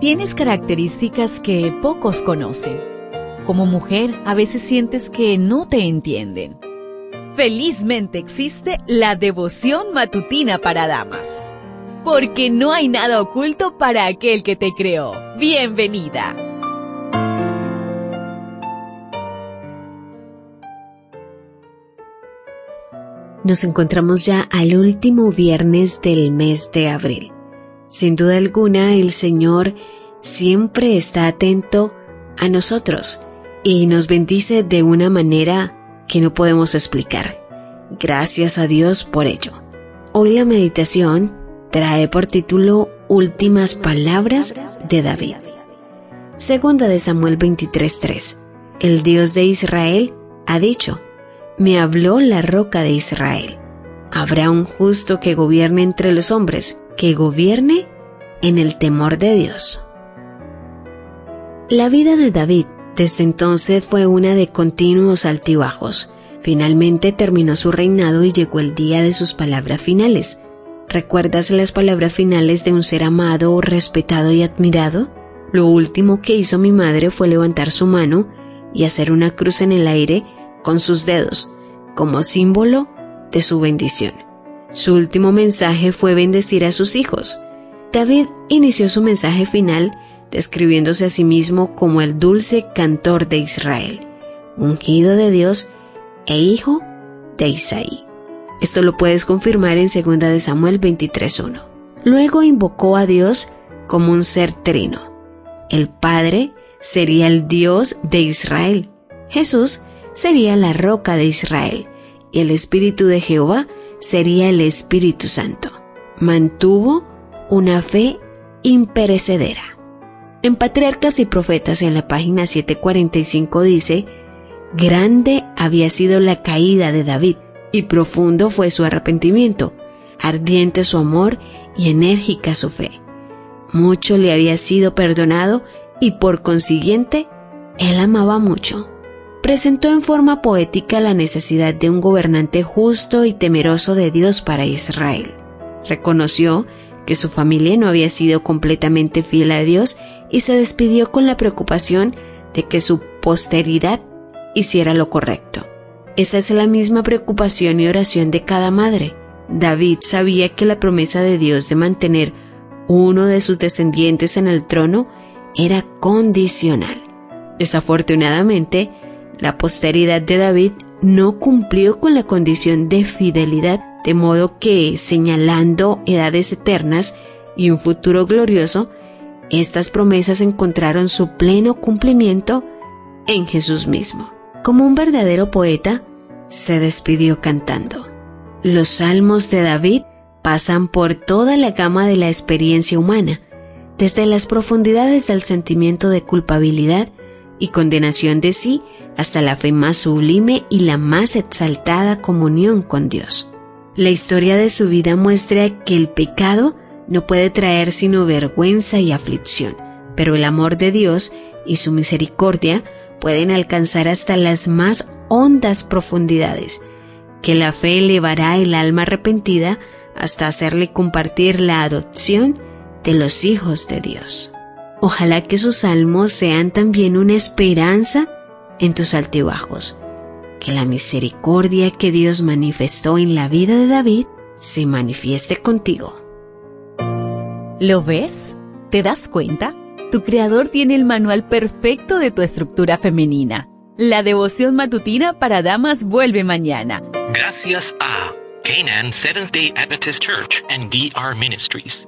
Tienes características que pocos conocen. Como mujer, a veces sientes que no te entienden. Felizmente existe la devoción matutina para damas. Porque no hay nada oculto para aquel que te creó. Bienvenida. Nos encontramos ya al último viernes del mes de abril. Sin duda alguna, el Señor siempre está atento a nosotros y nos bendice de una manera que no podemos explicar. Gracias a Dios por ello. Hoy la meditación trae por título Últimas palabras de David. Segunda de Samuel 23:3. El Dios de Israel ha dicho, me habló la roca de Israel. Habrá un justo que gobierne entre los hombres, que gobierne en el temor de Dios. La vida de David desde entonces fue una de continuos altibajos. Finalmente terminó su reinado y llegó el día de sus palabras finales. ¿Recuerdas las palabras finales de un ser amado, respetado y admirado? Lo último que hizo mi madre fue levantar su mano y hacer una cruz en el aire con sus dedos, como símbolo de su bendición. Su último mensaje fue bendecir a sus hijos. David inició su mensaje final describiéndose a sí mismo como el dulce cantor de Israel, ungido de Dios e hijo de Isaí. Esto lo puedes confirmar en 2 de Samuel 23.1. Luego invocó a Dios como un ser trino. El Padre sería el Dios de Israel. Jesús sería la roca de Israel. Y el Espíritu de Jehová sería el Espíritu Santo. Mantuvo una fe imperecedera. En Patriarcas y Profetas en la página 745 dice, Grande había sido la caída de David y profundo fue su arrepentimiento, ardiente su amor y enérgica su fe. Mucho le había sido perdonado y por consiguiente, él amaba mucho. Presentó en forma poética la necesidad de un gobernante justo y temeroso de Dios para Israel. Reconoció que su familia no había sido completamente fiel a Dios y se despidió con la preocupación de que su posteridad hiciera lo correcto. Esa es la misma preocupación y oración de cada madre. David sabía que la promesa de Dios de mantener uno de sus descendientes en el trono era condicional. Desafortunadamente, la posteridad de David no cumplió con la condición de fidelidad de modo que, señalando edades eternas y un futuro glorioso, estas promesas encontraron su pleno cumplimiento en Jesús mismo. Como un verdadero poeta, se despidió cantando. Los salmos de David pasan por toda la gama de la experiencia humana, desde las profundidades del sentimiento de culpabilidad y condenación de sí hasta la fe más sublime y la más exaltada comunión con Dios. La historia de su vida muestra que el pecado no puede traer sino vergüenza y aflicción, pero el amor de Dios y su misericordia pueden alcanzar hasta las más hondas profundidades, que la fe elevará el alma arrepentida hasta hacerle compartir la adopción de los hijos de Dios. Ojalá que sus salmos sean también una esperanza en tus altibajos que la misericordia que Dios manifestó en la vida de David se manifieste contigo. ¿Lo ves? ¿Te das cuenta? Tu creador tiene el manual perfecto de tu estructura femenina. La devoción matutina para damas vuelve mañana. Gracias a Canaan Seventh Day Adventist Church and DR Ministries.